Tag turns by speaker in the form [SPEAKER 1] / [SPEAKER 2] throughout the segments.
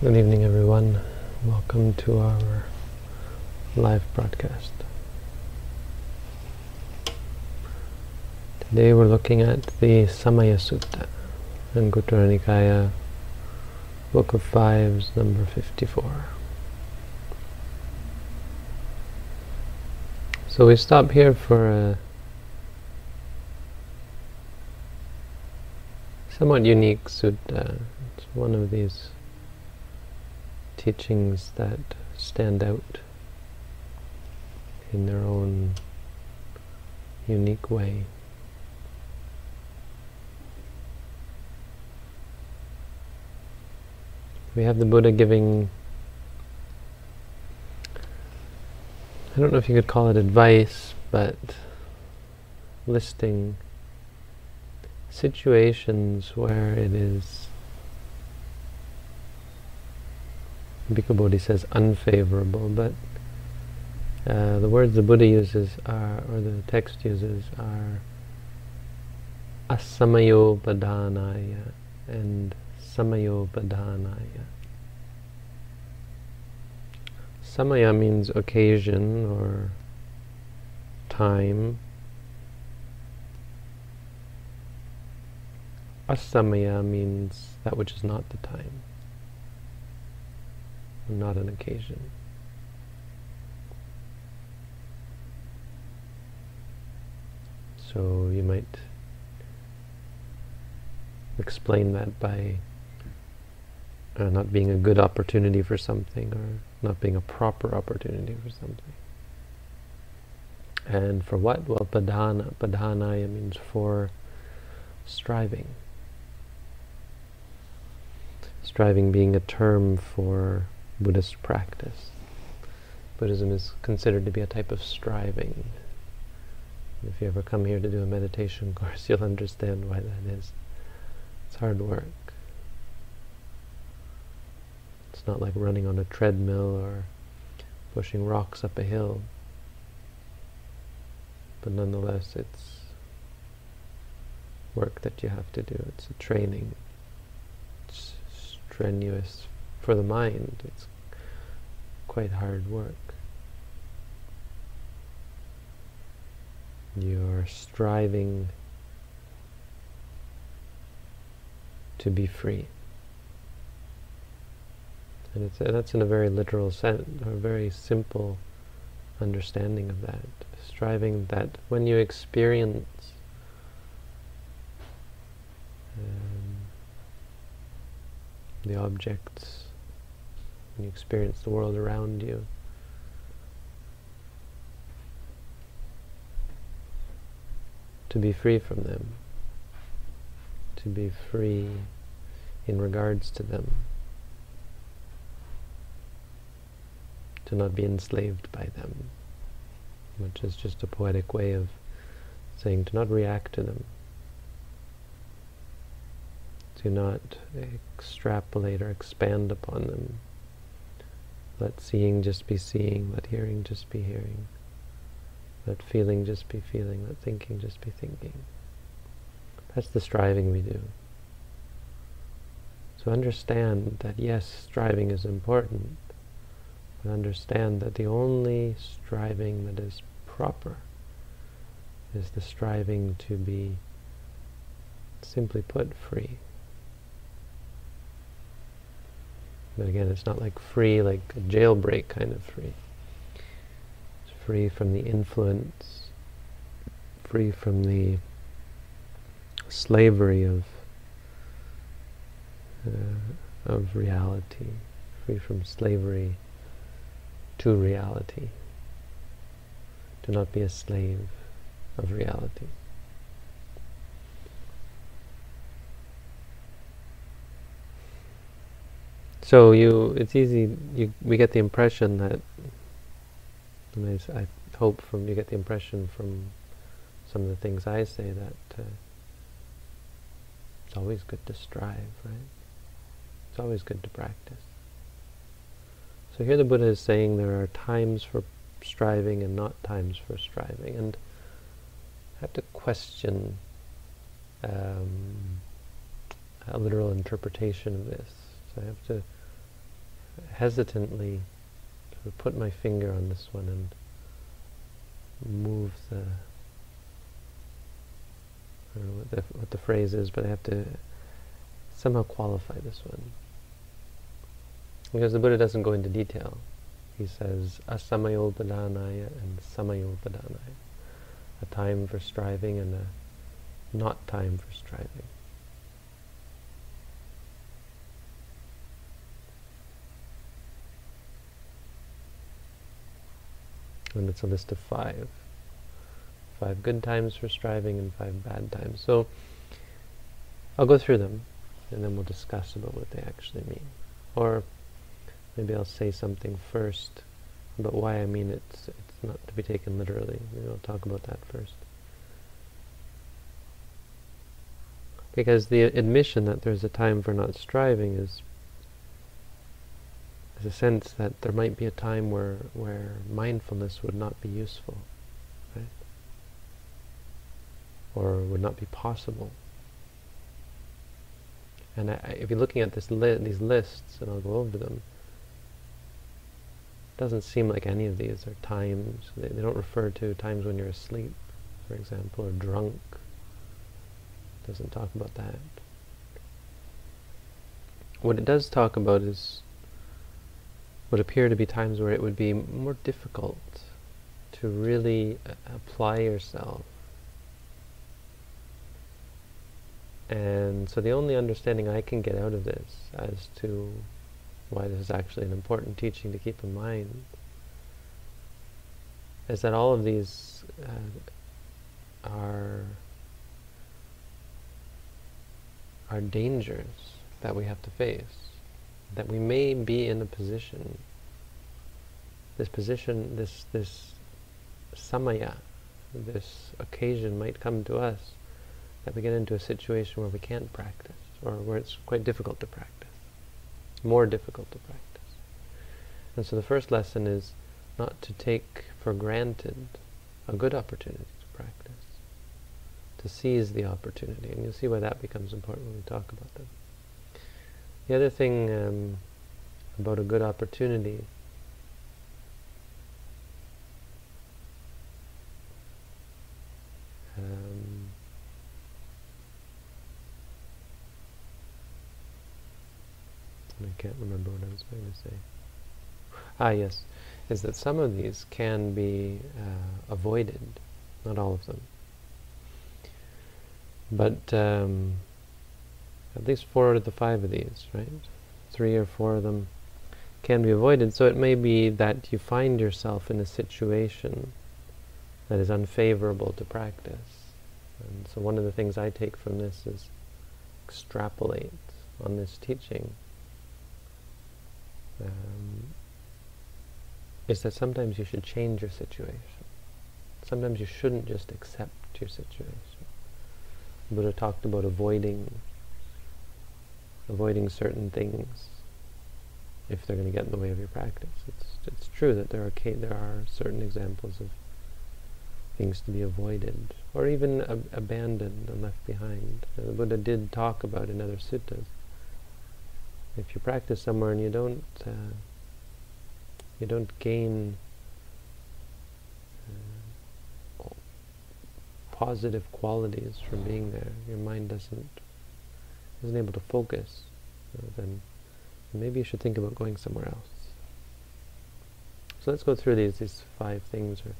[SPEAKER 1] Good evening, everyone. Welcome to our live broadcast. Today we're looking at the Samaya Sutta, Anguttara Nikaya, Book of Fives, number 54. So we stop here for a somewhat unique sutta. It's one of these teachings that stand out in their own unique way. We have the Buddha giving, I don't know if you could call it advice, but listing situations where it is Bhikkhu Bodhi says unfavorable, but uh, the words the Buddha uses are, or the text uses are asamayo padanaya and samayo padanaya. Samaya means occasion or time. Asamaya means that which is not the time not an occasion. So you might explain that by uh, not being a good opportunity for something or not being a proper opportunity for something. And for what? Well, padana. Padhanaya means for striving. Striving being a term for Buddhist practice. Buddhism is considered to be a type of striving. If you ever come here to do a meditation course, you'll understand why that is. It's hard work. It's not like running on a treadmill or pushing rocks up a hill. But nonetheless, it's work that you have to do. It's a training. It's strenuous for the mind. It's quite hard work. You're striving to be free. And it's, that's in a very literal sense, a very simple understanding of that. Striving that when you experience um, the objects when you experience the world around you. To be free from them, to be free in regards to them, to not be enslaved by them, which is just a poetic way of saying to not react to them, to not extrapolate or expand upon them, let seeing just be seeing, let hearing just be hearing. Let feeling just be feeling, let thinking just be thinking. That's the striving we do. So understand that yes, striving is important, but understand that the only striving that is proper is the striving to be, simply put, free. But again, it's not like free, like a jailbreak kind of free. It's free from the influence, free from the slavery of uh, of reality, free from slavery to reality. Do not be a slave of reality. So you, it's easy. You, we get the impression that, I, hope from you get the impression from some of the things I say that uh, it's always good to strive, right? It's always good to practice. So here the Buddha is saying there are times for striving and not times for striving, and I have to question um, a literal interpretation of this. So I have to hesitantly sort of put my finger on this one and move the I don't know what the, what the phrase is, but I have to somehow qualify this one. Because the Buddha doesn't go into detail. He says, asamayopadanaya and samayopadanaya. A time for striving and a not time for striving. And it's a list of five. Five good times for striving and five bad times. So I'll go through them and then we'll discuss about what they actually mean. Or maybe I'll say something first about why I mean it's, it's not to be taken literally. Maybe I'll talk about that first. Because the admission that there's a time for not striving is is a sense that there might be a time where, where mindfulness would not be useful, right? Or would not be possible. And I, if you're looking at this li these lists, and I'll go over them, it doesn't seem like any of these are times. They, they don't refer to times when you're asleep, for example, or drunk. It doesn't talk about that. What it does talk about is would appear to be times where it would be more difficult to really apply yourself. And so the only understanding I can get out of this as to why this is actually an important teaching to keep in mind is that all of these uh, are are dangers that we have to face that we may be in a position, this position, this, this samaya, this occasion might come to us that we get into a situation where we can't practice, or where it's quite difficult to practice, more difficult to practice. And so the first lesson is not to take for granted a good opportunity to practice, to seize the opportunity. And you'll see why that becomes important when we talk about them. The other thing um, about a good opportunity um, I can't remember what I was going to say. Ah, yes, is that some of these can be uh, avoided, not all of them. But um, at least four out of the five of these, right? Three or four of them can be avoided. So it may be that you find yourself in a situation that is unfavorable to practice. And so one of the things I take from this is extrapolate on this teaching. Um, is that sometimes you should change your situation. Sometimes you shouldn't just accept your situation. Buddha talked about avoiding avoiding certain things if they're going to get in the way of your practice. It's it's true that there are there are certain examples of things to be avoided or even ab abandoned and left behind. the Buddha did talk about in other suttas. If you practice somewhere and you don't uh, you don't gain uh, positive qualities from being there, your mind doesn't isn't able to focus, then maybe you should think about going somewhere else. So let's go through these. These five things are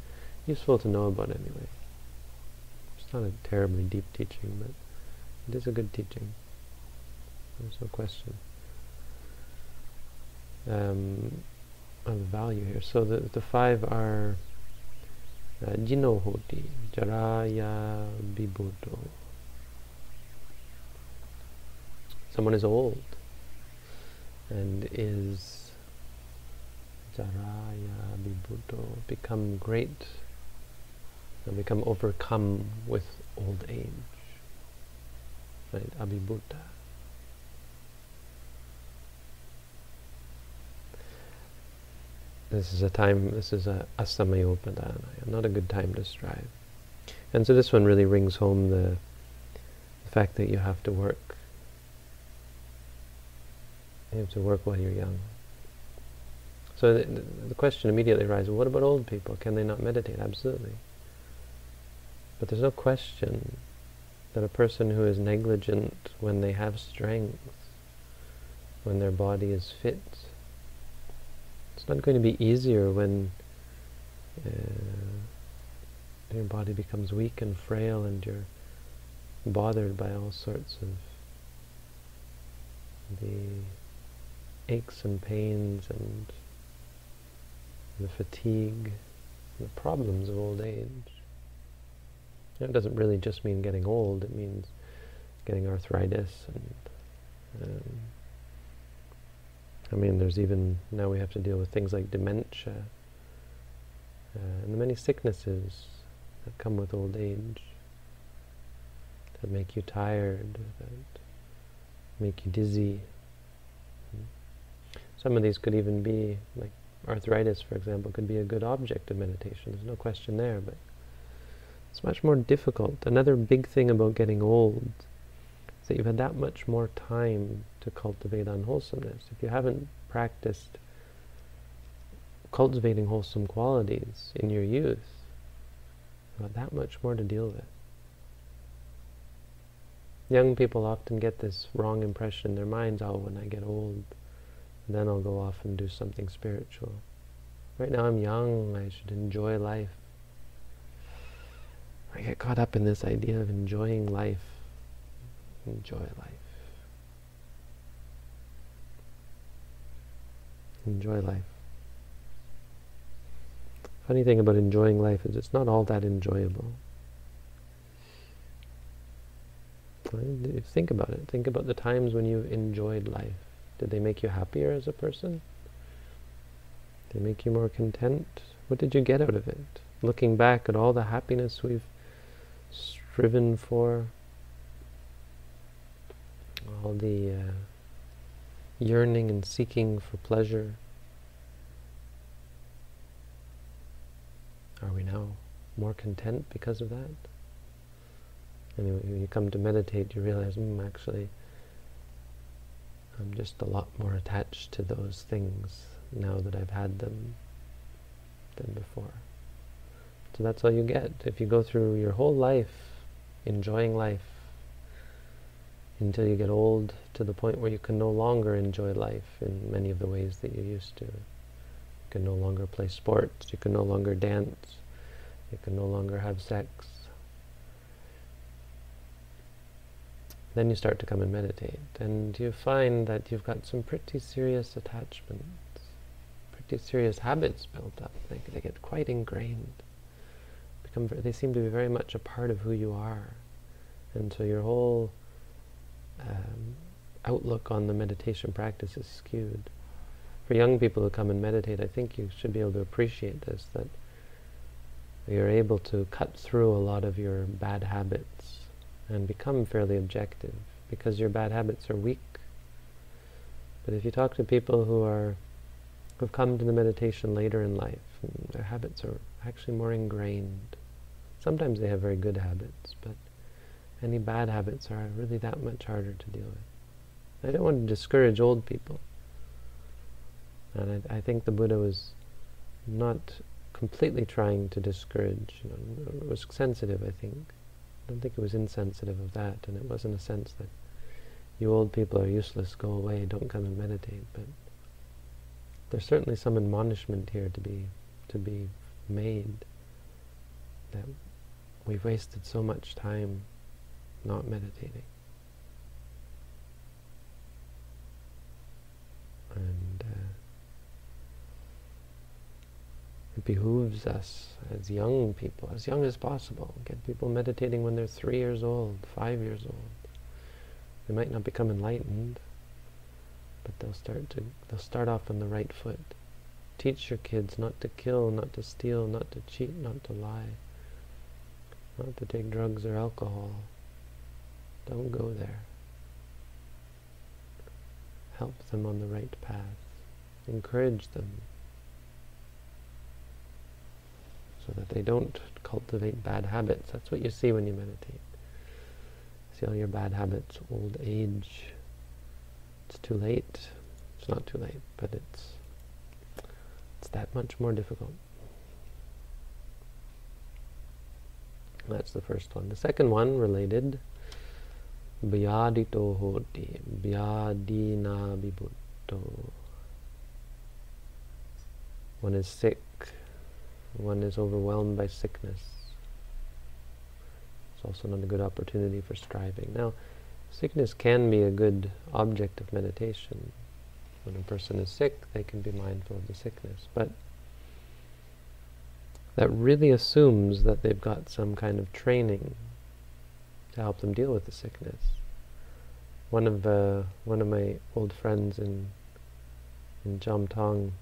[SPEAKER 1] useful to know about anyway. It's not a terribly deep teaching, but it is a good teaching. There's no question um, of value here. So the, the five are uh, Jinohoti, Jaraya Bibuto, someone is old and is jaraya bibuddho, become great and become overcome with old age. Right? Abhibuddha. This is a time, this is a asamayopadanaya, not a good time to strive. And so this one really rings home the, the fact that you have to work you have to work while you're young. So the, the question immediately arises, what about old people? Can they not meditate? Absolutely. But there's no question that a person who is negligent when they have strength, when their body is fit, it's not going to be easier when uh, your body becomes weak and frail and you're bothered by all sorts of the aches and pains and the fatigue, the problems of old age. It doesn't really just mean getting old, it means getting arthritis and um, I mean there's even, now we have to deal with things like dementia uh, and the many sicknesses that come with old age that make you tired, that make you dizzy. Some of these could even be, like arthritis, for example, could be a good object of meditation. There's no question there, but it's much more difficult. Another big thing about getting old is that you've had that much more time to cultivate unwholesomeness. If you haven't practiced cultivating wholesome qualities in your youth, you've got that much more to deal with. Young people often get this wrong impression in their minds, oh, when I get old, then I'll go off and do something spiritual. Right now I'm young, I should enjoy life. I get caught up in this idea of enjoying life. Enjoy life. Enjoy life. Funny thing about enjoying life is it's not all that enjoyable. Think about it. Think about the times when you've enjoyed life. Did they make you happier as a person? Did they make you more content? What did you get out of it? Looking back at all the happiness we've striven for, all the uh, yearning and seeking for pleasure, are we now more content because of that? And when you come to meditate, you realize, mm, actually, I'm just a lot more attached to those things now that I've had them than before. So that's all you get. If you go through your whole life enjoying life until you get old to the point where you can no longer enjoy life in many of the ways that you used to. You can no longer play sports, you can no longer dance, you can no longer have sex, Then you start to come and meditate, and you find that you've got some pretty serious attachments, pretty serious habits built up. They, they get quite ingrained. Become, they seem to be very much a part of who you are. And so your whole um, outlook on the meditation practice is skewed. For young people who come and meditate, I think you should be able to appreciate this, that you're able to cut through a lot of your bad habits and become fairly objective because your bad habits are weak. But if you talk to people who are who've come to the meditation later in life, their habits are actually more ingrained. Sometimes they have very good habits, but any bad habits are really that much harder to deal with. I don't want to discourage old people. And I, I think the Buddha was not completely trying to discourage, you know, was sensitive, I think. I don't think it was insensitive of that, and it wasn't a sense that you old people are useless, go away, don't come and meditate. But there's certainly some admonishment here to be to be made that we've wasted so much time not meditating. And uh, it behooves us as young people, as young as possible, get people meditating when they're three years old, five years old. They might not become enlightened, but they'll start to they'll start off on the right foot. Teach your kids not to kill, not to steal, not to cheat, not to lie, not to take drugs or alcohol. Don't go there. Help them on the right path. Encourage them so that they don't cultivate bad habits. That's what you see when you meditate. See all your bad habits, old age. It's too late. It's not too late, but it's it's that much more difficult. That's the first one. The second one, related, Vyadito hoti, Vyadina bibutto. One is sick, one is overwhelmed by sickness. It's also not a good opportunity for striving. Now, sickness can be a good object of meditation. When a person is sick, they can be mindful of the sickness. But that really assumes that they've got some kind of training to help them deal with the sickness. One of uh, one of my old friends in in Chom Tong,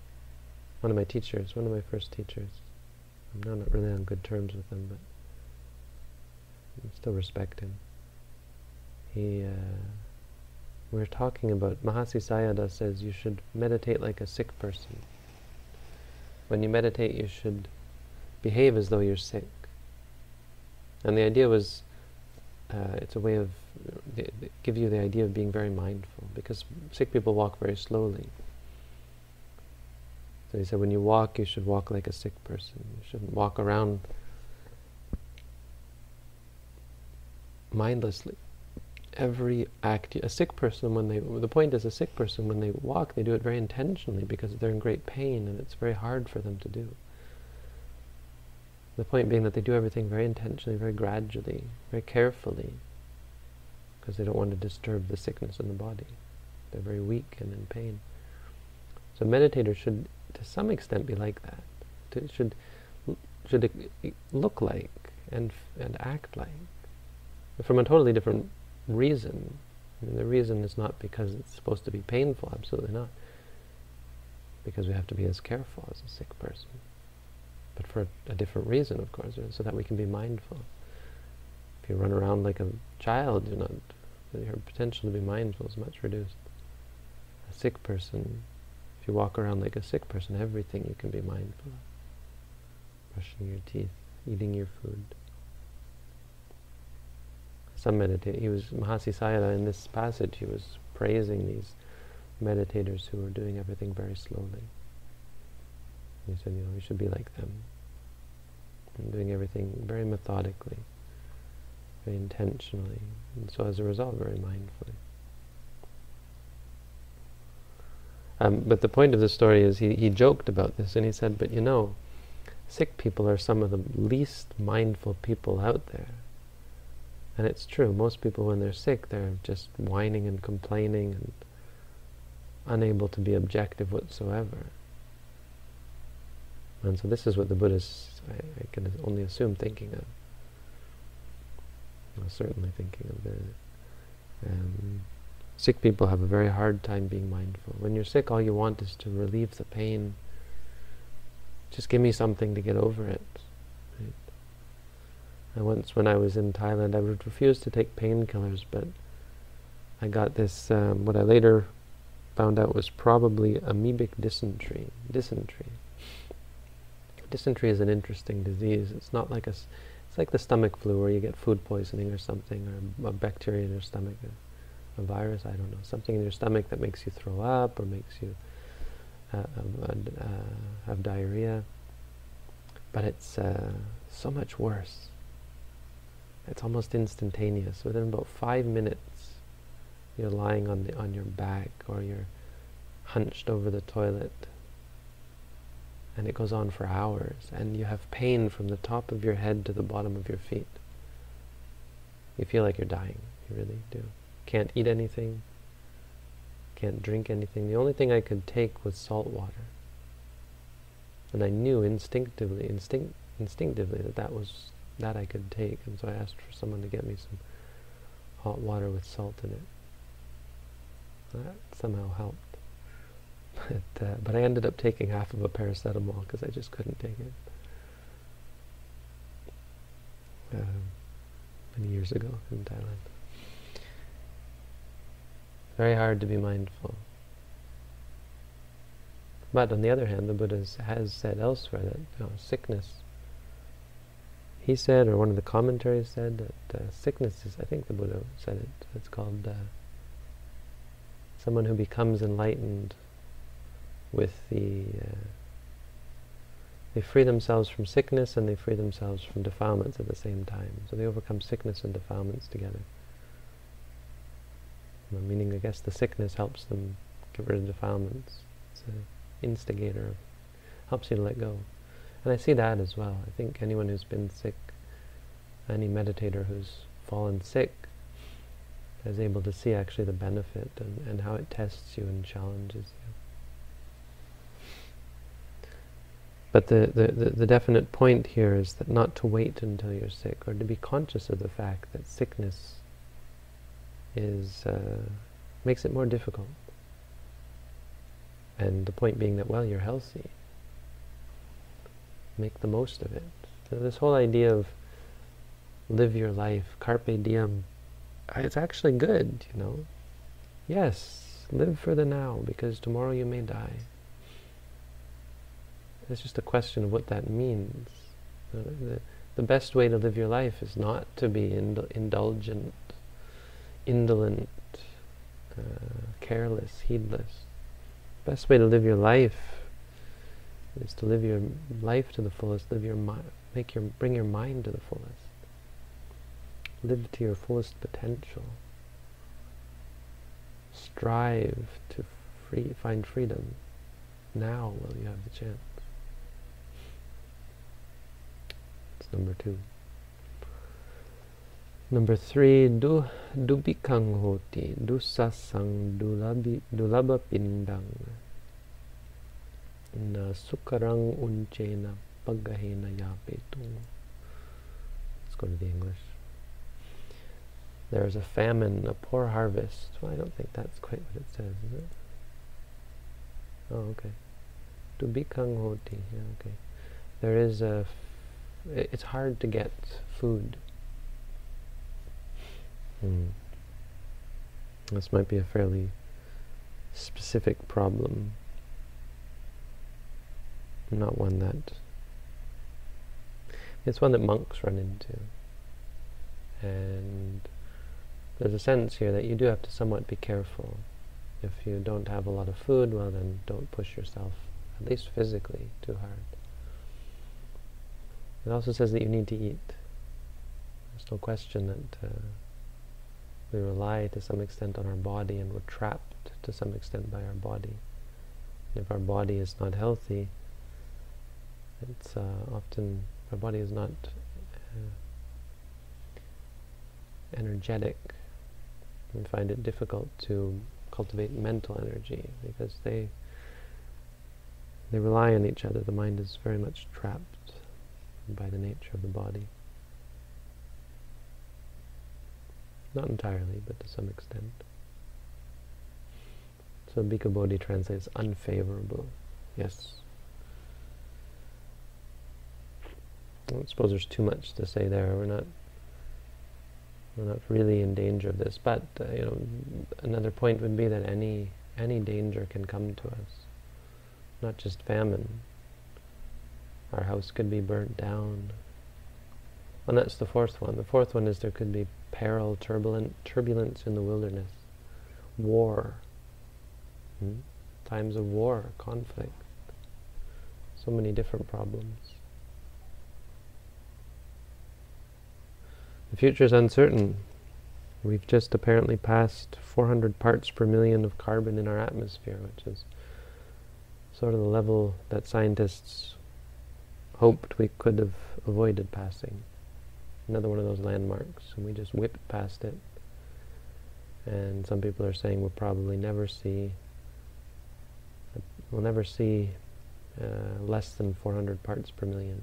[SPEAKER 1] one of my teachers, one of my first teachers. I'm not really on good terms with him, but I still respect him. He, uh, we are talking about, Mahasi Sayadaw says you should meditate like a sick person. When you meditate, you should behave as though you're sick. And the idea was, uh, it's a way of, the, give you the idea of being very mindful, because sick people walk very slowly. So he said, when you walk, you should walk like a sick person. You shouldn't walk around mindlessly. Every act, a sick person, when they, the point is a sick person, when they walk, they do it very intentionally because they're in great pain and it's very hard for them to do. The point being that they do everything very intentionally, very gradually, very carefully, because they don't want to disturb the sickness in the body. They're very weak and in pain. So meditators should, to some extent, be like that. Should should look like and and act like, from a totally different reason. I mean, the reason is not because it's supposed to be painful. Absolutely not. Because we have to be as careful as a sick person but for a, different reason, of course, so that we can be mindful. If you run around like a child, you're not, your potential to be mindful is much reduced. A sick person, you walk around like a sick person, everything you can be mindful of. Brushing your teeth, eating your food. Some meditate. He was Mahasi Sayadaw in this passage. He was praising these meditators who were doing everything very slowly. He said, you know, we should be like them. And doing everything very methodically, very intentionally, and so as a result, very mindfully. Um, but the point of the story is he, he joked about this and he said, but you know, sick people are some of the least mindful people out there. And it's true, most people when they're sick, they're just whining and complaining and unable to be objective whatsoever. And so this is what the Buddha's, I, I can only assume, thinking of. Well, certainly thinking of the um, sick people have a very hard time being mindful. When you're sick, all you want is to relieve the pain. Just give me something to get over it. Right? And once when I was in Thailand, I would refuse to take painkillers, but I got this, um, what I later found out was probably amoebic dysentery. Dysentery dysentery is an interesting disease. It's not like a, it's like the stomach flu where you get food poisoning or something, or a bacteria in your stomach, a, virus, I don't know, something in your stomach that makes you throw up or makes you uh, uh, uh, have diarrhea. But it's uh, so much worse. It's almost instantaneous. Within about five minutes, you're lying on the on your back or you're hunched over the toilet and it goes on for hours, and you have pain from the top of your head to the bottom of your feet. You feel like you're dying, you really do. Can't eat anything, can't drink anything. The only thing I could take was salt water. And I knew instinctively, instinct, instinctively that that was that I could take, and so I asked for someone to get me some hot water with salt in it. That somehow helped. But, uh, but I ended up taking half of a paracetamol because I just couldn't take it. Um, many years ago in Thailand. Very hard to be mindful. But on the other hand, the Buddha has said elsewhere that you know, sickness, he said, or one of the commentaries said, that uh, sickness is, I think the Buddha said it, it's called uh, someone who becomes enlightened with the uh, they free themselves from sickness and they free themselves from defilements at the same time. So they overcome sickness and defilements together. Meaning, I guess the sickness helps them get rid of defilements. It's an instigator, helps you to let go. And I see that as well. I think anyone who's been sick, any meditator who's fallen sick, is able to see actually the benefit and, and how it tests you and challenges you. But the, the, the, the, definite point here is that not to wait until you're sick, or to be conscious of the fact that sickness is uh, makes it more difficult. And the point being that, well, you're healthy. Make the most of it. So this whole idea of live your life, carpe diem, it's actually good, you know. Yes, live for the now, because tomorrow you may die. It's just a question of what that means. The, the, the best way to live your life is not to be indul indulgent, indolent, uh, careless, heedless. Best way to live your life is to live your life to the fullest, live your mind, make your bring your mind to the fullest. Live to your fullest potential. Strive to free, find freedom now while you have the chance. It's number two. Number three, du dubikang hoti, dusasang dulabi, dulaba pindang, na sukarang unche unchena paggahena yapetung. Let's go to the English. There is a famine, a poor harvest. Well, I don't think that's quite what it says, is it? Oh, okay. Dubikang hoti, yeah, okay. There is a, it's hard to get food Hmm. This might be a fairly specific problem, not one that it's one that monks run into. And there's a sense here that you do have to somewhat be careful. If you don't have a lot of food, well then don't push yourself, at least physically, too hard. It also says that you need to eat. There's no question that uh, we rely to some extent on our body and we're trapped to some extent by our body. And if our body is not healthy, it's uh, often, our body is not uh, energetic. We find it difficult to cultivate mental energy because they they rely on each other. The mind is very much trapped by the nature of the body. Not entirely, but to some extent. So Bhikkhu Bodhi translates unfavorable. Yes. I don't suppose there's too much to say there. We're not we're not really in danger of this. But uh, you know, another point would be that any any danger can come to us, not just famine. Our house could be burnt down. And that's the fourth one. The fourth one is there could be peril, turbulent, turbulence in the wilderness, war, hmm? times of war, conflict, so many different problems. The future is uncertain. We've just apparently passed 400 parts per million of carbon in our atmosphere, which is sort of the level that scientists hoped we could have avoided passing another one of those landmarks, and we just whipped past it. And some people are saying we'll probably never see, we'll never see uh, less than 400 parts per million.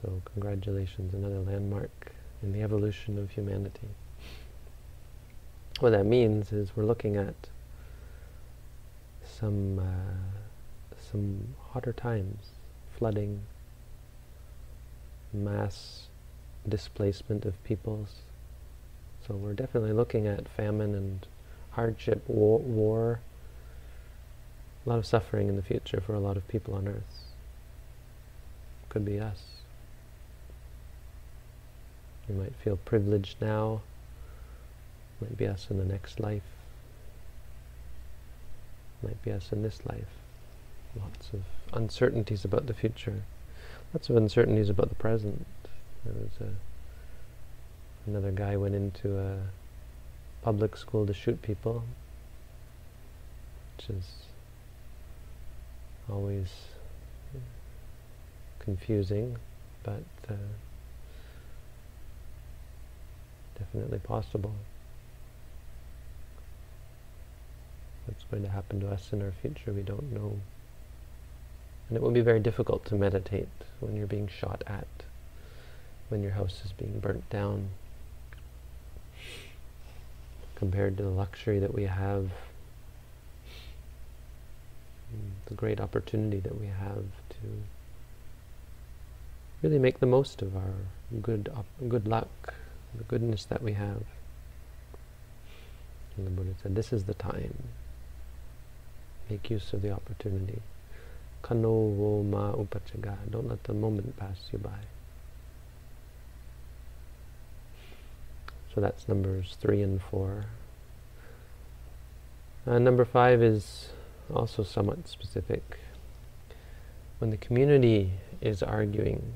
[SPEAKER 1] So congratulations, another landmark in the evolution of humanity. What that means is we're looking at some uh, some hotter times, flooding, mass displacement of peoples. So we're definitely looking at famine and hardship, war, war, a lot of suffering in the future for a lot of people on earth. Could be us. We might feel privileged now, might be us in the next life, might be us in this life. lots of uncertainties about the future, lots of uncertainties about the present. There was a, another guy went into a public school to shoot people, which is always confusing, but uh, definitely possible. What's going to happen to us in our future, we don't know. And it will be very difficult to meditate when you're being shot at, when your house is being burnt down, compared to the luxury that we have, the great opportunity that we have to really make the most of our good good luck, the goodness that we have. And the Buddha said, this is the time. Make use of the opportunity. Khano vo ma upaccaga. Don't let the moment pass you by. So that's numbers three and four. Uh, number five is also somewhat specific. When the community is arguing,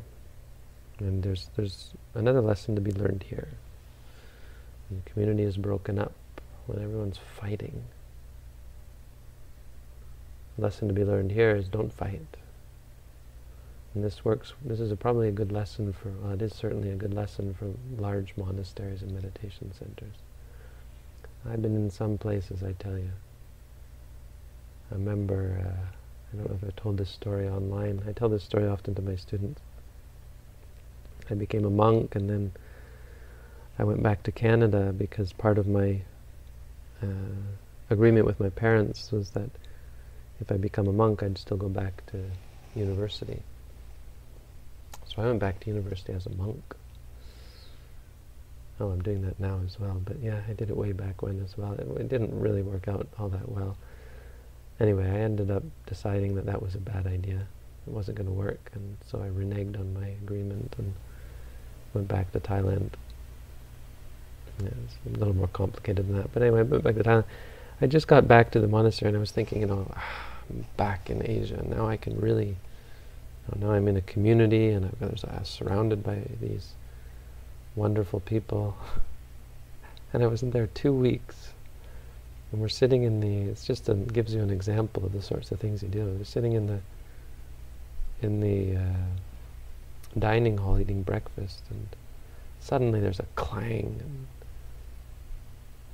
[SPEAKER 1] and there's there's another lesson to be learned here. When the community is broken up, when everyone's fighting. Lesson to be learned here is don't fight. And this works, this is a, probably a good lesson for, well, it is certainly a good lesson for large monasteries and meditation centers. I've been in some places, I tell you. I remember, uh, I don't know if I told this story online. I tell this story often to my students. I became a monk and then I went back to Canada because part of my uh, agreement with my parents was that if I become a monk, I'd still go back to university. So I went back to university as a monk. Oh, I'm doing that now as well, but yeah, I did it way back when as well. It, it didn't really work out all that well. Anyway, I ended up deciding that that was a bad idea. It wasn't going to work, and so I reneged on my agreement and went back to Thailand. Yeah, it's a little more complicated than that. But anyway, I went back to Thailand. I just got back to the monastery and I was thinking, you know, I'm back in Asia. Now I can really, you know, now I'm in a community and i was uh, surrounded by these wonderful people. and I was in there two weeks. And we're sitting in the, it's just a, gives you an example of the sorts of things you do. We're sitting in the, in the, uh, dining hall eating breakfast and suddenly there's a clang and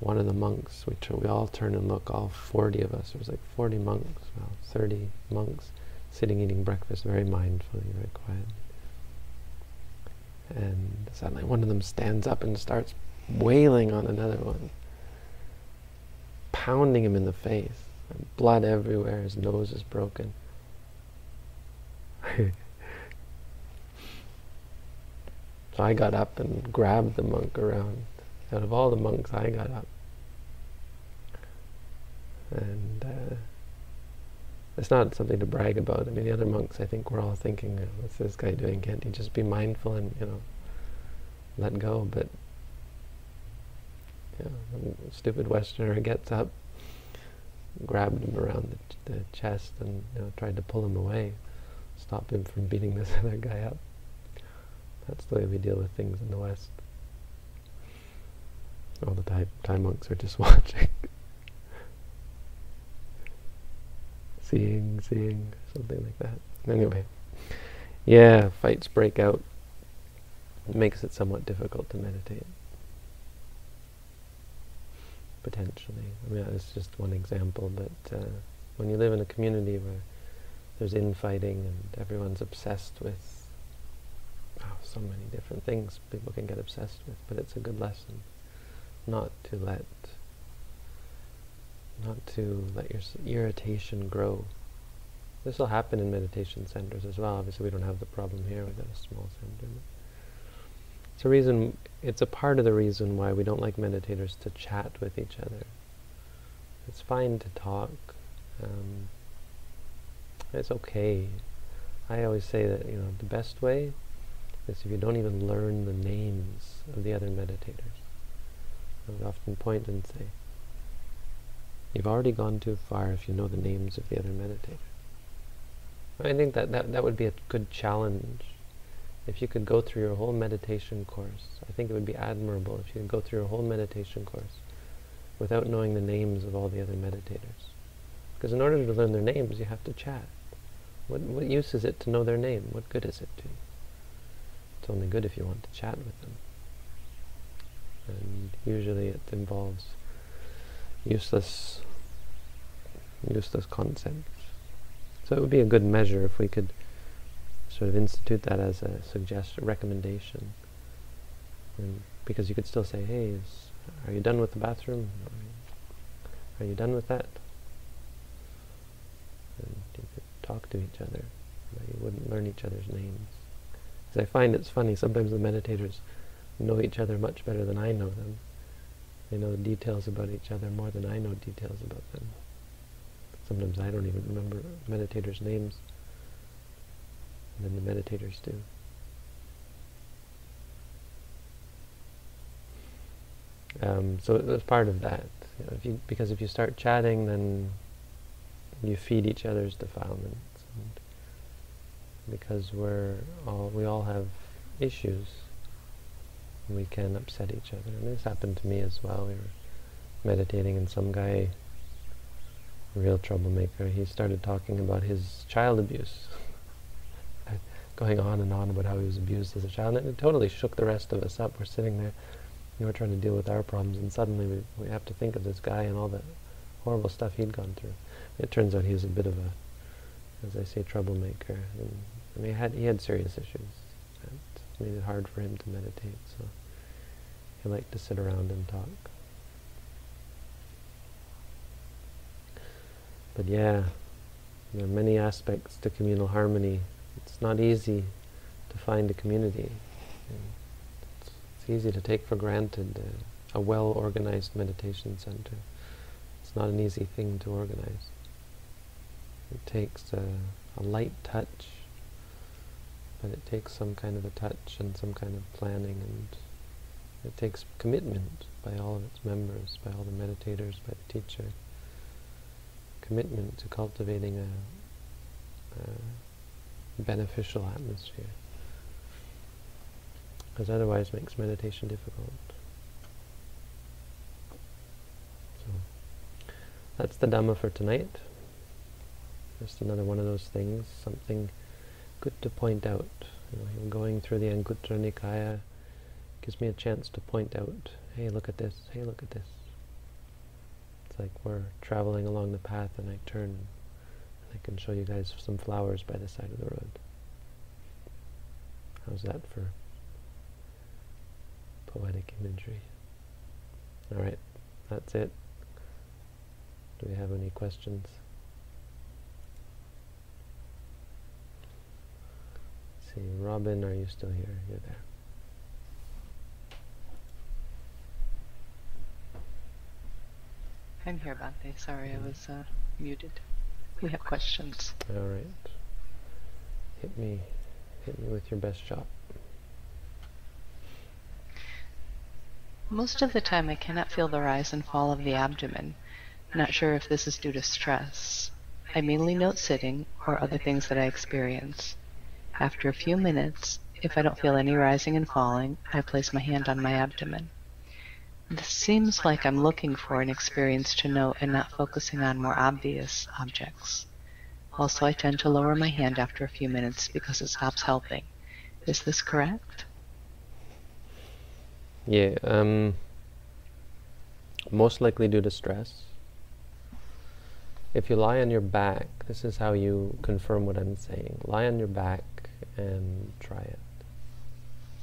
[SPEAKER 1] one of the monks, we, we all turn and look, all 40 of us, there was like 40 monks, well, 30 monks sitting eating breakfast very mindfully, very quiet. And suddenly one of them stands up and starts wailing on another one, pounding him in the face, blood everywhere, his nose is broken. So I got up and grabbed the monk around. Out of all the monks, I got up. And uh, it's not something to brag about. I mean, the other monks, I think, were all thinking, what's this guy doing? Can't he just be mindful and, you know, let go? But, you know, stupid Westerner gets up, grabbed him around the, the chest and, you know, tried to pull him away, stop him from beating this other guy up. That's the way we deal with things in the West. All the Thai, Thai monks are just watching. seeing, seeing, something like that. Anyway, yeah, fights break out. It makes it somewhat difficult to meditate. Potentially. I mean, that's just one example, but uh, when you live in a community where there's infighting and everyone's obsessed with oh, so many different things people can get obsessed with, but it's a good lesson not to let not to let your irritation grow. This will happen in meditation centers as well. Obviously, we don't have the problem here. Got a small center. It's a reason. It's a part of the reason why we don't like meditators to chat with each other. It's fine to talk. Um, it's okay. I always say that you know the best way is if you don't even learn the names of the other meditators. Would often point and say, you've already gone too far if you know the names of the other meditators. I think that, that that would be a good challenge. If you could go through your whole meditation course, I think it would be admirable if you could go through your whole meditation course without knowing the names of all the other meditators. Because in order to learn their names, you have to chat. What, what use is it to know their name? What good is it to you? It's only good if you want to chat with them. And usually it involves useless, useless concepts. So it would be a good measure if we could sort of institute that as a suggestion, recommendation. And because you could still say, hey, is, are you done with the bathroom? Are you done with that? And you could talk to each other, but you wouldn't learn each other's names. Because I find it's funny, sometimes the meditators know each other much better than I know them. They know details about each other more than I know details about them. Sometimes I don't even remember meditators' names, and then the meditators do. Um, so it was part of that. You know, if you, because if you start chatting, then you feed each other's defilements. Because we're all, we all have issues, we can upset each other. And this happened to me as well. We were meditating, and some guy, real troublemaker, he started talking about his child abuse. going on and on about how he was abused as a child, and it totally shook the rest of us up. We're sitting there we were trying to deal with our problems, and suddenly we, we have to think of this guy and all the horrible stuff he'd gone through. It turns out he was a bit of a, as I say, troublemaker. And, I mean, he had, he had serious issues. Made it hard for him to meditate, so he liked to sit around and talk. But yeah, there are many aspects to communal harmony. It's not easy to find a community. It's easy to take for granted uh, a well-organized meditation center. It's not an easy thing to organize. It takes a, a light touch, but it takes some kind of a touch and some kind of planning, and it takes commitment by all of its members, by all the meditators, by the teacher. Commitment to cultivating a, a beneficial atmosphere because otherwise makes meditation difficult. So that's the Dhamma for tonight. Just another one of those things, something good to point out. Going through the Anguttara Nikaya gives me a chance to point out, hey, look at this, hey, look at this. It's like we're traveling along the path and I turn and I can show you guys some flowers by the side of the road. How's that for poetic imagery. Alright, that's it. Do we have any questions? See, Robin, are you still here? You're there.
[SPEAKER 2] I'm here, Bhante. Sorry, I was uh, muted. We have questions.
[SPEAKER 1] All right. Hit me, hit me with your best shot.
[SPEAKER 2] Most of the time I cannot feel the rise and fall of the abdomen. Not sure if this is due to stress. I mainly note sitting or other things that I experience. After a few minutes, if I don't feel any rising and falling, I place my hand on my abdomen. This seems like I'm looking for an experience to note and not focusing on more obvious objects. Also, I tend to lower my hand after a few minutes because it stops helping. Is this correct?
[SPEAKER 1] Yeah, um, most likely due to stress. If you lie on your back, this is how you confirm what I'm saying. Lie on your back and try it.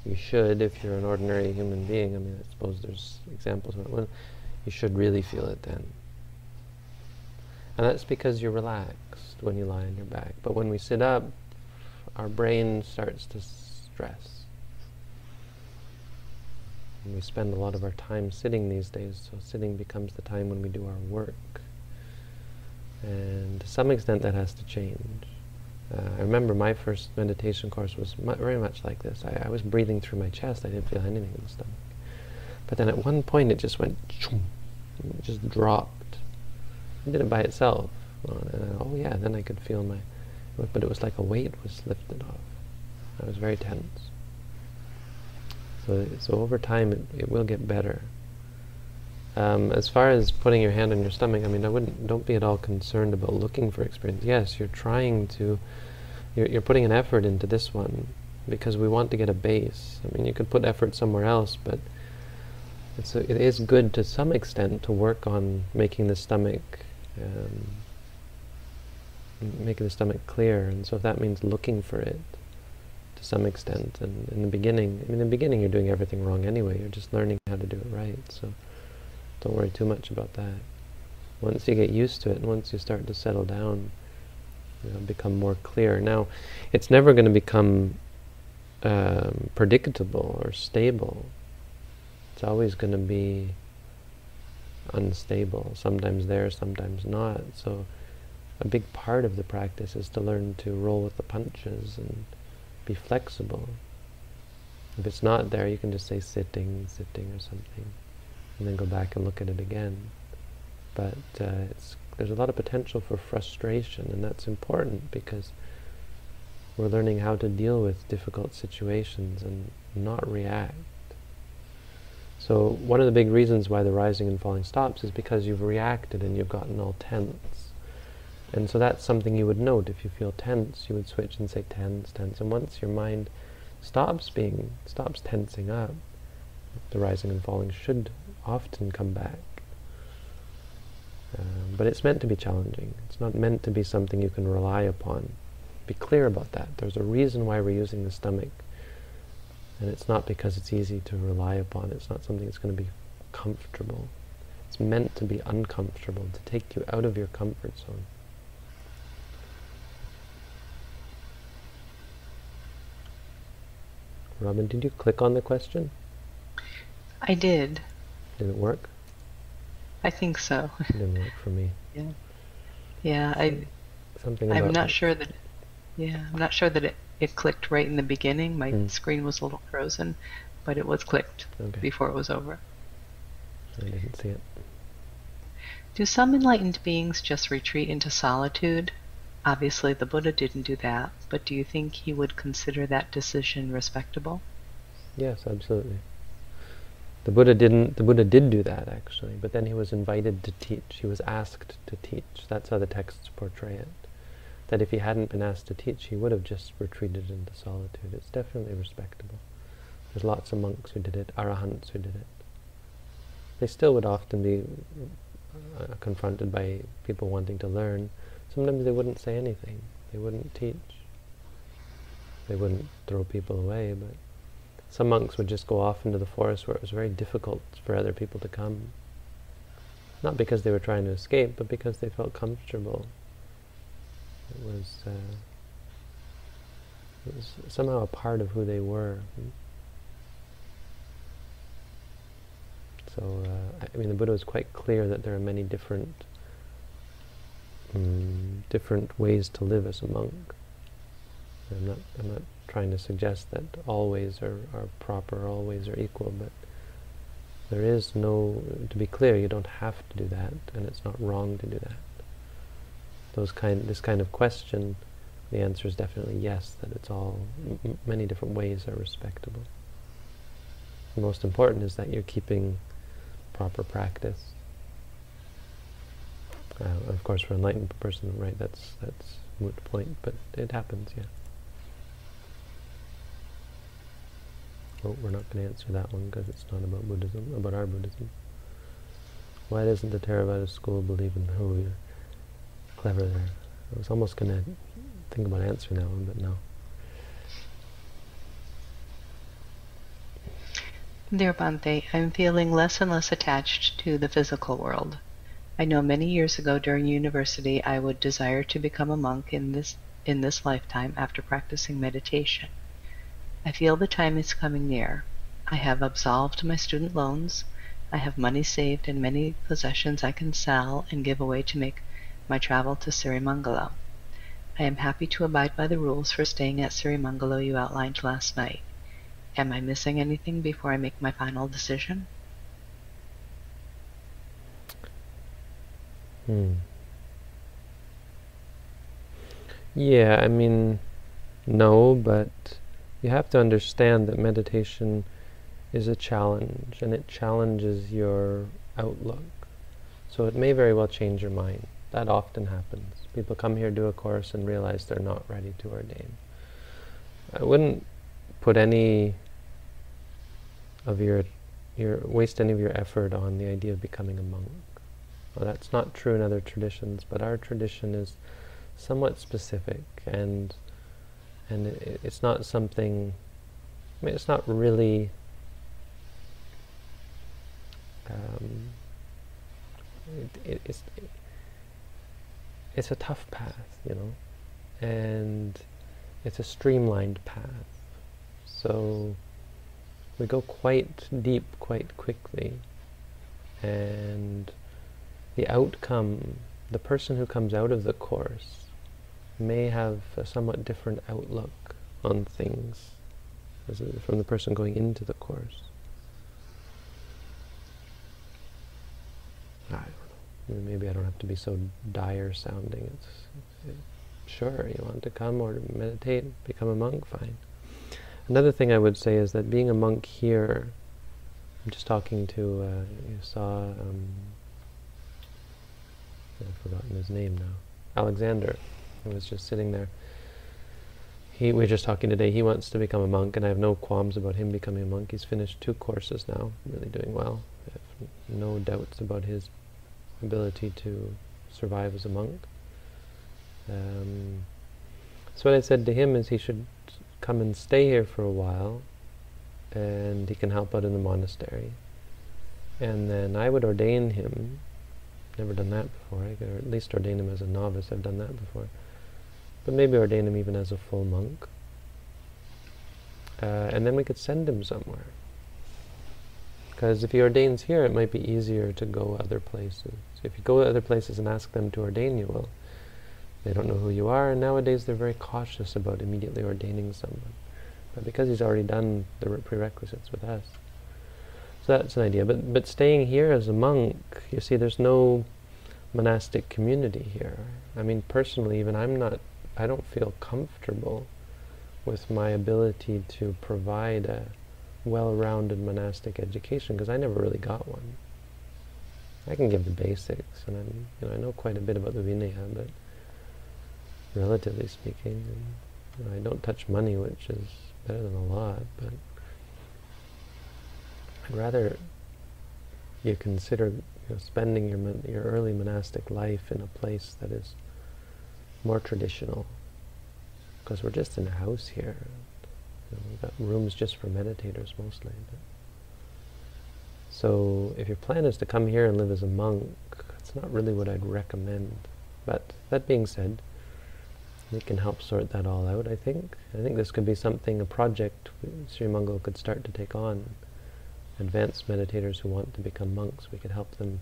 [SPEAKER 1] You should, if you're an ordinary human being, I mean, I suppose there's examples of it, when you should really feel it then. And that's because you're relaxed when you lie on your back. But when we sit up, our brain starts to stress. And we spend a lot of our time sitting these days, so sitting becomes the time when we do our work. And to some extent that has to change. Uh, I remember my first meditation course was mu very much like this. I, I, was breathing through my chest. I didn't feel anything in the stomach. But then at one point it just went, it just dropped. I did it by itself. And, oh yeah, then I could feel my but it was like a weight was lifted off. I was very tense. So, so over time, it, it will get better. Um, as far as putting your hand on your stomach, I mean, I wouldn't. Don't be at all concerned about looking for experience. Yes, you're trying to. You're, you're putting an effort into this one because we want to get a base. I mean, you could put effort somewhere else, but it's a, it is good to some extent to work on making the stomach. Um, making the stomach clear, and so if that means looking for it, to some extent. And in the beginning, I mean, in the beginning, you're doing everything wrong anyway. You're just learning how to do it right. So don't worry too much about that. Once you get used to it, once you start to settle down, it'll become more clear. Now, it's never going to become um, predictable or stable. It's always going to be unstable. Sometimes there, sometimes not. So a big part of the practice is to learn to roll with the punches and be flexible. If it's not there, you can just say sitting, sitting or something, and then go back and look at it again. But uh, there's a lot of potential for frustration, and that's important because we're learning how to deal with difficult situations and not react. So one of the big reasons why the rising and falling stops is because you've reacted and you've gotten all tense. And so that's something you would note. If you feel tense, you would switch and say tense, tense. And once your mind stops being, stops tensing up, the rising and falling should often come back. Um, but it's meant to be challenging. It's not meant to be something you can rely upon. Be clear about that. There's a reason why we're using the stomach. And it's not because it's easy to rely upon. It's not something that's going to be comfortable. It's meant to be uncomfortable, to take you out of your comfort zone. Robin, did you click on the question?
[SPEAKER 2] I did.
[SPEAKER 1] Did it work?
[SPEAKER 2] I think so.
[SPEAKER 1] It didn't work for me.
[SPEAKER 2] Yeah. Yeah, I.
[SPEAKER 1] Something.
[SPEAKER 2] I'm not sure that. Yeah, I'm not sure that it, it clicked right in the beginning. My mm. screen was a little frozen, but it was clicked okay. before it was over.
[SPEAKER 1] I didn't see it.
[SPEAKER 2] Do some enlightened beings just retreat into solitude Obviously, the Buddha didn't do that, but do you think he would consider that decision respectable?
[SPEAKER 1] Yes, absolutely. The Buddha didn't. The Buddha did do that actually, but then he was invited to teach. He was asked to teach. That's how the texts portray it. That if he hadn't been asked to teach, he would have just retreated into solitude. It's definitely respectable. There's lots of monks who did it, arahants who did it. They still would often be uh, confronted by people wanting to learn, Sometimes they wouldn't say anything. They wouldn't teach. They wouldn't throw people away, but some monks would just go off into the forest where it was very difficult for other people to come. Not because they were trying to escape, but because they felt comfortable. It was, uh, it was somehow a part of who they were. So, uh, I mean, the Buddha was quite clear that there are many different um, different ways to live as a monk. I'm not, I'm not trying to suggest that all ways are, are proper, all ways are equal, but there is no, to be clear, you don't have to do that, and it's not wrong to do that. Those kind, this kind of question, the answer is definitely yes, that it's all, many different ways are respectable. The most important is that you're keeping proper practice. Uh, of course, for an enlightened person, right, that's that's moot point, but it happens, yeah. Well, we're not going to answer that one because it's not about Buddhism, about our Buddhism. Why doesn't the Theravada school believe in you're clever there? I was almost going to think about answering that one, but no.
[SPEAKER 2] Dear Bhante, I'm feeling less and less attached to the physical world. I know many years ago during university I would desire to become a monk in this in this lifetime after practicing meditation. I feel the time is coming near. I have absolved my student loans. I have money saved and many possessions I can sell and give away to make my travel to Sirimangalo. I am happy to abide by the rules for staying at Sirimangalo you outlined last night. Am I missing anything before I make my final decision?
[SPEAKER 1] Hmm. Yeah, I mean, no, but you have to understand that meditation is a challenge and it challenges your outlook. So it may very well change your mind. That often happens. People come here, do a course, and realize they're not ready to ordain. I wouldn't put any of your, your waste any of your effort on the idea of becoming a monk. Well, that's not true in other traditions, but our tradition is somewhat specific, and and it, it's not something. I mean, it's not really. Um, it, it, it's it's a tough path, you know, and it's a streamlined path. So we go quite deep quite quickly, and the outcome, the person who comes out of the course may have a somewhat different outlook on things from the person going into the course. I don't know. Maybe I don't have to be so dire sounding. It's, it's, sure, you want to come or meditate, become a monk, fine. Another thing I would say is that being a monk here, I'm just talking to, uh, you saw, um, I've forgotten his name now, Alexander, was just sitting there. He, we were just talking today, he wants to become a monk, and I have no qualms about him becoming a monk. He's finished two courses now, really doing well. I have no doubts about his ability to survive as a monk. Um, so what I said to him is he should come and stay here for a while, and he can help out in the monastery. And then I would ordain him. Never done that before. I could at least ordain him as a novice. I've done that before. But maybe ordain him even as a full monk. Uh, and then we could send him somewhere. Because if he ordains here, it might be easier to go other places. If you go to other places and ask them to ordain you, well, they don't know who you are, and nowadays they're very cautious about immediately ordaining someone. But because he's already done the prerequisites with us, so that's an idea. But but staying here as a monk, you see, there's no monastic community here. I mean, personally, even I'm not. I don't feel comfortable with my ability to provide a well-rounded monastic education because I never really got one. I can give the basics, and I'm, you know, I know quite a bit about the Vinaya, but relatively speaking, and, you know, I don't touch money, which is better than a lot, but I'd rather you consider you know, spending your your early monastic life in a place that is more traditional, because we're just in a house here. We've got rooms just for meditators mostly. But. So if your plan is to come here and live as a monk, it's not really what I'd recommend. But that being said, we can help sort that all out, I think. I think this could be something, a project Sirimangalo could start to take on. Advanced meditators who want to become monks, we could help them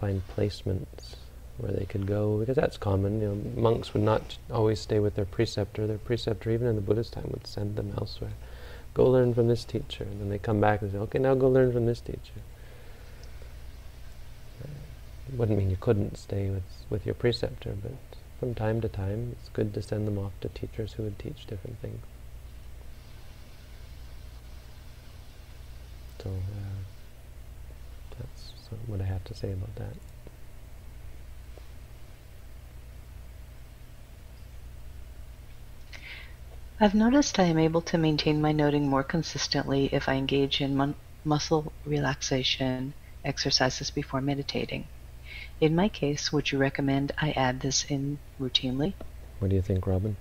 [SPEAKER 1] find placements where they could go, because that's common. You know, monks would not always stay with their preceptor. Their preceptor, even in the Buddhist time, would send them elsewhere. Go learn from this teacher. And then they come back and say, okay, now go learn from this teacher. It wouldn't mean you couldn't stay with, with your preceptor, but from time to time, it's good to send them off to teachers who would teach different things. So uh, that's what I have to say about that.
[SPEAKER 2] I've noticed I am able to maintain my noting more consistently if I engage in muscle relaxation exercises before meditating. In my case, would you recommend I add this in routinely?
[SPEAKER 1] What do you think, Robin?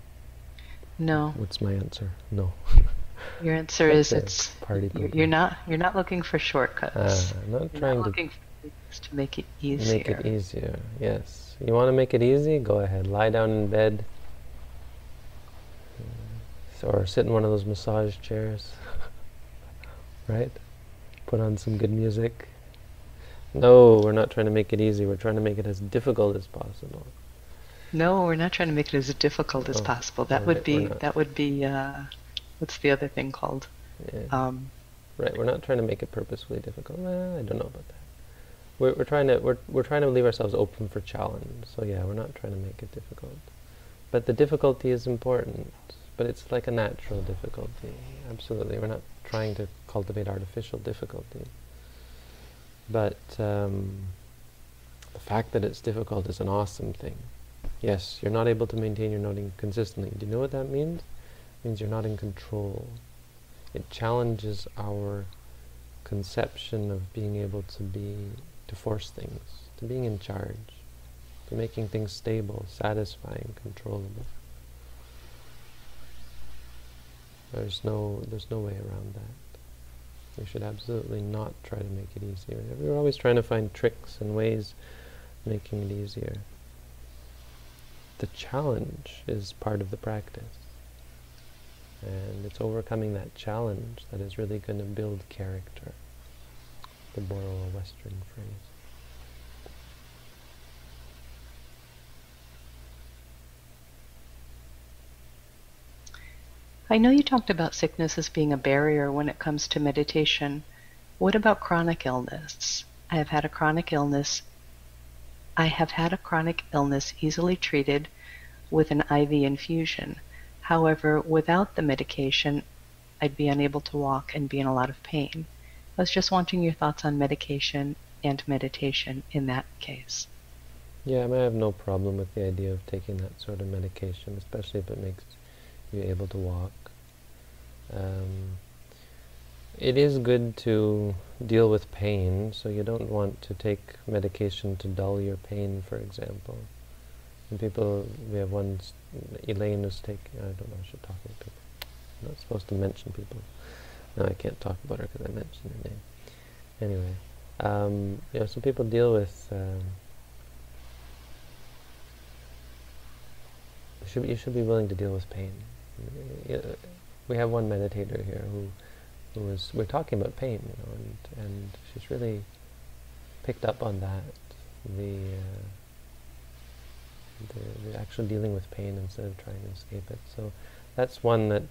[SPEAKER 2] No.
[SPEAKER 1] What's my answer? No.
[SPEAKER 2] Your answer is it's
[SPEAKER 1] party.
[SPEAKER 2] You're, you're not you're not looking for shortcuts.
[SPEAKER 1] Uh, I'm not
[SPEAKER 2] you're
[SPEAKER 1] trying
[SPEAKER 2] not
[SPEAKER 1] to
[SPEAKER 2] looking to make it easier.
[SPEAKER 1] Make it easier. Yes. You want to make it easy? Go ahead. Lie down in bed or sit in one of those massage chairs, right? Put on some good music. No, we're not trying to make it easy. We're trying to make it as difficult as possible.
[SPEAKER 2] No, we're not trying to make it as difficult as
[SPEAKER 1] oh,
[SPEAKER 2] possible. That
[SPEAKER 1] right,
[SPEAKER 2] would be that would be uh, what's the other thing called?
[SPEAKER 1] Yeah.
[SPEAKER 2] Um,
[SPEAKER 1] right, we're not trying to make it purposefully difficult. Well, I don't know about that. We're, we're trying to we're we're trying to leave ourselves open for challenge. So yeah, we're not trying to make it difficult. but the difficulty is important. But it's like a natural difficulty. Absolutely, we're not trying to cultivate artificial difficulty. But um, the fact that it's difficult is an awesome thing. Yes, you're not able to maintain your noting consistently. Do you know what that means? It means you're not in control. It challenges our conception of being able to be, to force things, to being in charge, to making things stable, satisfying, controllable. There's no, there's no way around that. We should absolutely not try to make it easier. We're always trying to find tricks and ways making it easier. The challenge is part of the practice. And it's overcoming that challenge that is really going to build character, to borrow a Western phrase.
[SPEAKER 2] I know you talked about sickness as being a barrier when it comes to meditation. What about chronic illness? I have had a chronic illness. I have had a chronic illness easily treated with an IV infusion. However, without the medication, I'd be unable to walk and be in a lot of pain. I was just wanting your thoughts on medication and meditation in that case.
[SPEAKER 1] Yeah, I, mean, I have no problem with the idea of taking that sort of medication, especially if it makes you able to walk. Um, it is good to deal with pain, so you don't want to take medication to dull your pain, for example. And people, we have one, Elaine is taking, I don't know, I should talk about people. I'm not supposed to mention people. No, I can't talk about her because I mentioned her name. Anyway, um, you know, some people deal with, um, should, you should be willing to deal with pain. We have one meditator here who, who was, we're talking about pain, you know, and, and she's really picked up on that, the, uh, the, the actual dealing with pain instead of trying to escape it. So that's one that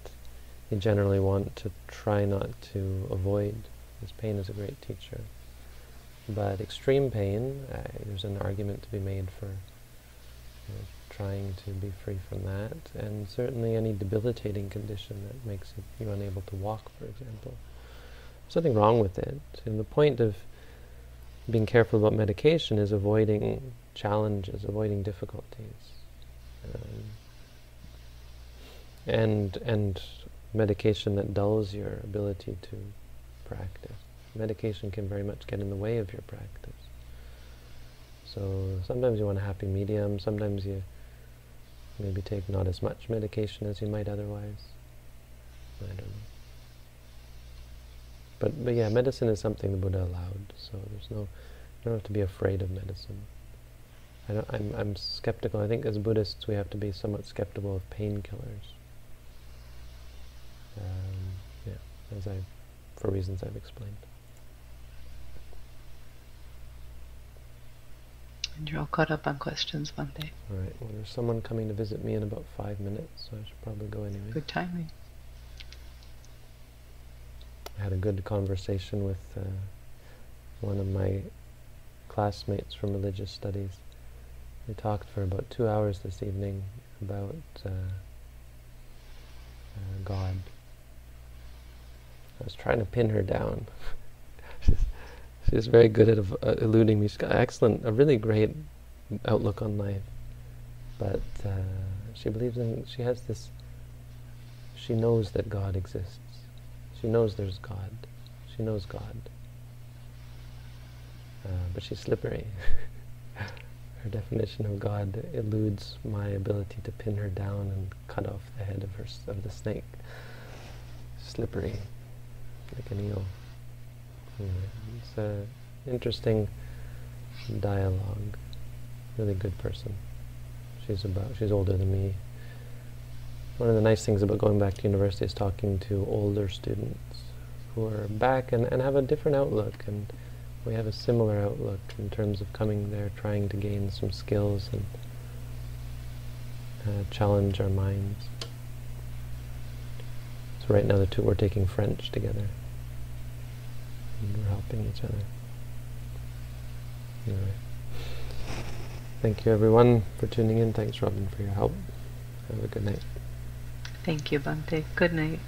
[SPEAKER 1] you generally want to try not to avoid, because pain is a great teacher. But extreme pain, uh, there's an argument to be made for you know, trying to be free from that, and certainly any debilitating condition that makes you unable to walk, for example. There's nothing wrong with it. And the point of being careful about medication is avoiding challenges, avoiding difficulties. Um, and and medication that dulls your ability to practice. Medication can very much get in the way of your practice. So sometimes you want a happy medium, sometimes you maybe take not as much medication as you might otherwise. I don't know. But, but yeah, medicine is something the Buddha allowed, so there's no, you don't have to be afraid of medicine. I am I'm, I'm skeptical. I think as Buddhists we have to be somewhat skeptical of painkillers. Um, yeah, as I, for reasons I've explained.
[SPEAKER 2] And you're all caught up on questions Bhante.
[SPEAKER 1] All right. Well, there's someone coming to visit me in about five minutes, so I should probably go anyway.
[SPEAKER 2] Good timing.
[SPEAKER 1] I had a good conversation with uh, one of my classmates from religious studies. We talked for about two hours this evening about uh, uh, God. I was trying to pin her down. she's, very good at uh, eluding me. She's got excellent, a really great outlook on life. But uh, she believes in, she has this, she knows that God exists. She knows there's God. She knows God. Uh, but she's slippery. her definition of God eludes my ability to pin her down and cut off the head of her of the snake. Slippery, like an eel. It's an interesting dialogue. Really good person. She's about she's older than me. One of the nice things about going back to university is talking to older students who are back and, and have a different outlook and we have a similar outlook in terms of coming there, trying to gain some skills and uh, challenge our minds. So right now the two, we're taking French together. And we're helping each other. Anyway. Thank you everyone for tuning in. Thanks Robin for your help. Have a good night.
[SPEAKER 2] Thank you, Bhante. Good night.